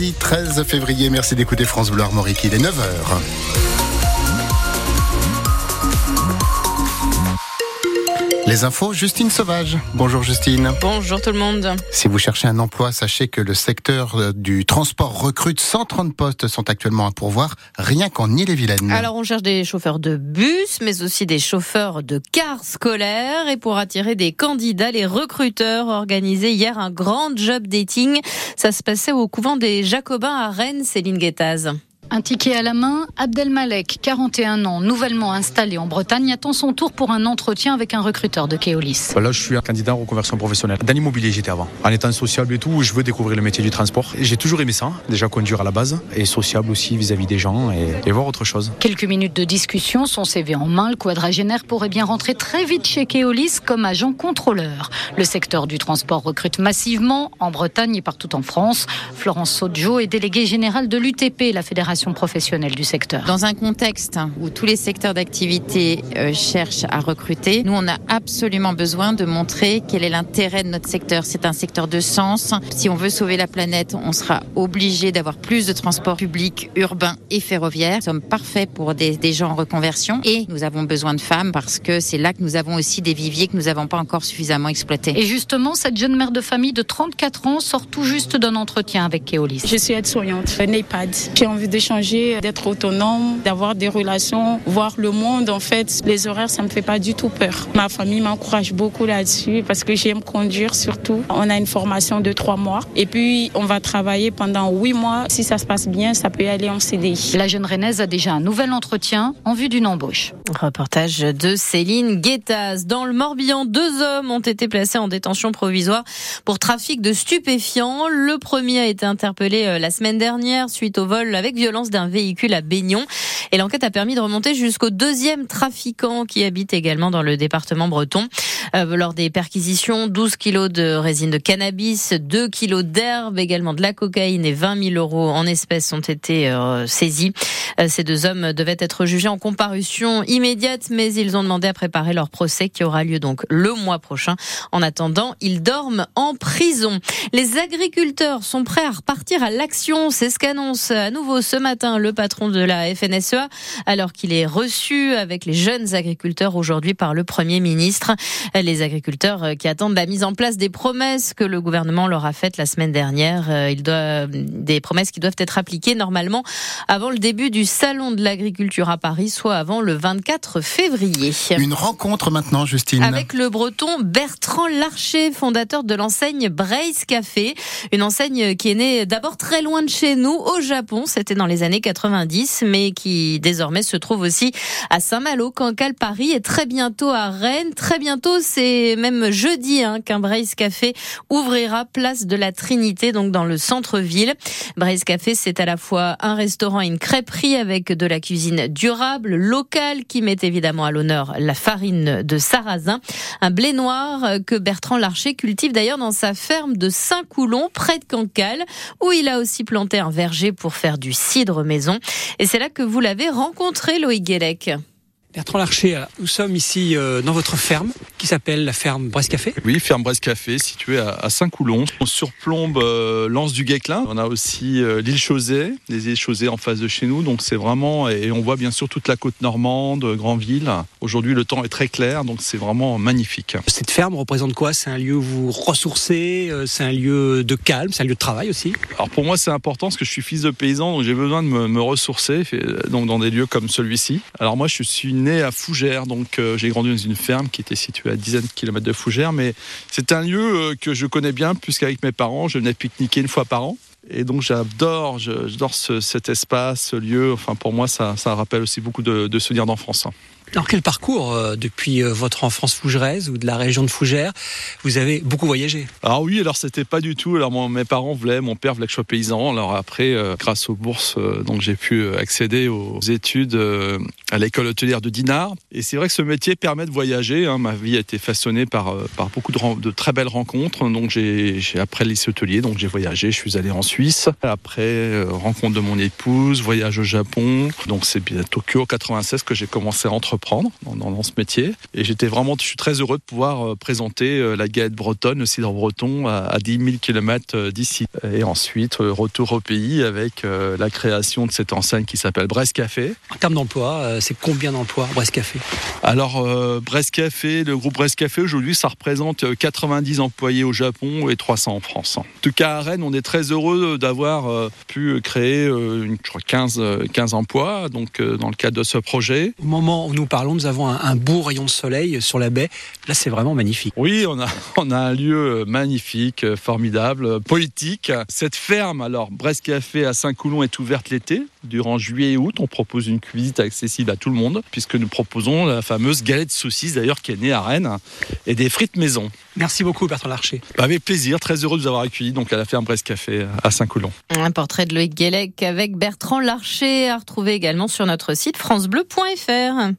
13 février, merci d'écouter France Bleu Armorique, il est 9h. Les infos, Justine Sauvage. Bonjour Justine. Bonjour tout le monde. Si vous cherchez un emploi, sachez que le secteur euh, du transport recrute 130 postes sont actuellement à pourvoir, rien qu'en Ille-et-Vilaine. Alors on cherche des chauffeurs de bus, mais aussi des chauffeurs de cars scolaires. Et pour attirer des candidats, les recruteurs organisaient hier un grand job dating. Ça se passait au couvent des Jacobins à Rennes, Céline Guettaz. Un ticket à la main, Abdelmalek, 41 ans, nouvellement installé en Bretagne, attend son tour pour un entretien avec un recruteur de Keolis. Là, je suis un candidat en reconversion professionnelle. Dans l'immobilier, j'étais avant. En étant sociable et tout, je veux découvrir le métier du transport. J'ai toujours aimé ça, déjà conduire à la base, et sociable aussi vis-à-vis des gens et, voir autre chose. Quelques minutes de discussion, son CV en main, le quadragénaire pourrait bien rentrer très vite chez Keolis comme agent contrôleur. Le secteur du transport recrute massivement en Bretagne et partout en France. Florence Sodjo est déléguée générale de l'UTP, la Fédération professionnelle du secteur. Dans un contexte où tous les secteurs d'activité euh, cherchent à recruter, nous, on a absolument besoin de montrer quel est l'intérêt de notre secteur. C'est un secteur de sens. Si on veut sauver la planète, on sera obligé d'avoir plus de transports publics, urbains et ferroviaires. Nous sommes parfaits pour des, des gens en reconversion et nous avons besoin de femmes parce que c'est là que nous avons aussi des viviers que nous n'avons pas encore suffisamment exploités. Et justement, cette jeune mère de famille de 34 ans sort tout juste d'un entretien avec Keolis. Je suis aide-soignante, un EHPAD. J'ai envie de changer, d'être autonome, d'avoir des relations, voir le monde. En fait, les horaires, ça me fait pas du tout peur. Ma famille m'encourage beaucoup là-dessus parce que j'aime conduire surtout. On a une formation de trois mois et puis on va travailler pendant huit mois. Si ça se passe bien, ça peut aller en CDI. La jeune Rennaise a déjà un nouvel entretien en vue d'une embauche. Reportage de Céline Guettaz. Dans le Morbihan, deux hommes ont été placés en détention provisoire pour trafic de stupéfiants. Le premier a été interpellé euh, la semaine dernière suite au vol avec violence d'un véhicule à Baignon. Et l'enquête a permis de remonter jusqu'au deuxième trafiquant qui habite également dans le département breton. Euh, lors des perquisitions, 12 kilos de résine de cannabis, 2 kilos d'herbe, également de la cocaïne et 20 000 euros en espèces ont été euh, saisis. Euh, ces deux hommes devaient être jugés en comparution immédiate, mais ils ont demandé à préparer leur procès qui aura lieu donc le mois prochain. En attendant, ils dorment en prison. Les agriculteurs sont prêts à repartir à l'action. C'est ce qu'annonce à nouveau ce matin le patron de la FNSEA, alors qu'il est reçu avec les jeunes agriculteurs aujourd'hui par le Premier ministre. Les agriculteurs euh, qui attendent la mise en place des promesses que le gouvernement leur a faites la semaine dernière. Euh, ils doivent, des promesses qui doivent être appliquées normalement avant le début du salon de l'agriculture à Paris, soit avant le 24 février. Une rencontre maintenant, Justine. Avec le breton Bertrand Larcher, fondateur de l'enseigne Brace Café. Une enseigne qui est née d'abord très loin de chez nous, au Japon. C'était dans les années 90, mais qui désormais se trouve aussi à Saint-Malo, Cancale, Paris et très bientôt à Rennes. Très bientôt, c'est même jeudi hein, qu'un Brace Café ouvrira place de la Trinité, donc dans le centre-ville. Brace Café, c'est à la fois un restaurant et une crêperie avec de la cuisine durable, locale, qui met évidemment à l'honneur la farine de sarrasin. Un blé noir que Bertrand Larcher cultive d'ailleurs dans sa ferme de Saint-Coulon, près de Cancale, où il a aussi planté un verger pour faire du cidre maison. Et c'est là que vous l'avez rencontré, Loïc Guélec. Bertrand Larcher, euh, nous sommes ici euh, dans votre ferme qui s'appelle la ferme Brest Café. Oui, ferme Brest Café située à Saint-Coulon. On surplombe euh, l'anse du Guéclin. On a aussi l'île Chausée, les îles Chausée en face de chez nous. Donc c'est vraiment, et on voit bien sûr toute la côte normande, Grandville. Aujourd'hui, le temps est très clair, donc c'est vraiment magnifique. Cette ferme représente quoi? C'est un lieu où vous ressourcez, c'est un lieu de calme, c'est un lieu de travail aussi? Alors pour moi, c'est important parce que je suis fils de paysan, donc j'ai besoin de me, me ressourcer donc dans des lieux comme celui-ci. Alors moi, je suis né à Fougères, donc euh, j'ai grandi dans une ferme qui était située à dizaines de kilomètres de Fougères, mais c'est un lieu euh, que je connais bien puisqu'avec mes parents, je venais pique-niquer une fois par an. Et donc j'adore, j'adore cet espace, ce lieu. Enfin pour moi, ça, ça rappelle aussi beaucoup de, de souvenirs d'enfance. Alors quel parcours euh, depuis euh, votre enfance fougeraise ou de la région de Fougères Vous avez beaucoup voyagé? Ah oui, alors c'était pas du tout. Alors mes parents voulaient, mon père voulait que je sois paysan. Alors après, euh, grâce aux bourses, donc j'ai pu accéder aux études à l'école hôtelière de Dinard. Et c'est vrai que ce métier permet de voyager. Hein. Ma vie a été façonnée par, par beaucoup de, très belles rencontres. Donc j'ai après le lycée hôtelier, donc j'ai voyagé. Je suis allé en Suisse. Après rencontre de mon épouse, voyage au Japon. Donc c'est bien Tokyo 96 que j'ai commencé à entreprendre entreprendre dans, dans, ce métier. Et j'étais vraiment, je suis très heureux de pouvoir présenter la galette bretonne, le cidre breton, à, à 10 000 km d'ici. Et ensuite, retour au pays avec la création de cette enseigne qui s'appelle Brest Café. En termes d'emploi, c'est combien d'emplois Brest Café? Alors, Brest Café, le groupe Brest Café, aujourd'hui, ça représente 90 employés au Japon et 300 en France. En tout cas, à Rennes, on est très heureux d'avoir pu créer une, je crois, 15, 15 emplois donc, dans le cadre de ce projet. Au moment où nous parlons, nous avons un, beau rayon de soleil sur la baie. Là, c'est vraiment magnifique. Oui, on a, on a un lieu magnifique, formidable, poétique. Cette ferme, alors, Brest Café à Saint-Coulon est ouverte l'été. Durant juillet et août, on propose une visite accessible à tout le monde, puisque nous proposons la fameuse galette saucisse, d'ailleurs, qui est née à Rennes, et des frites maison. Merci beaucoup, Bertrand Larcher. Avec plaisir, très heureux de vous avoir accueilli donc, à la ferme Brest Café à Saint-Coulon. Un portrait de Loïc Guélec avec Bertrand Larcher à retrouver également sur notre site FranceBleu.fr.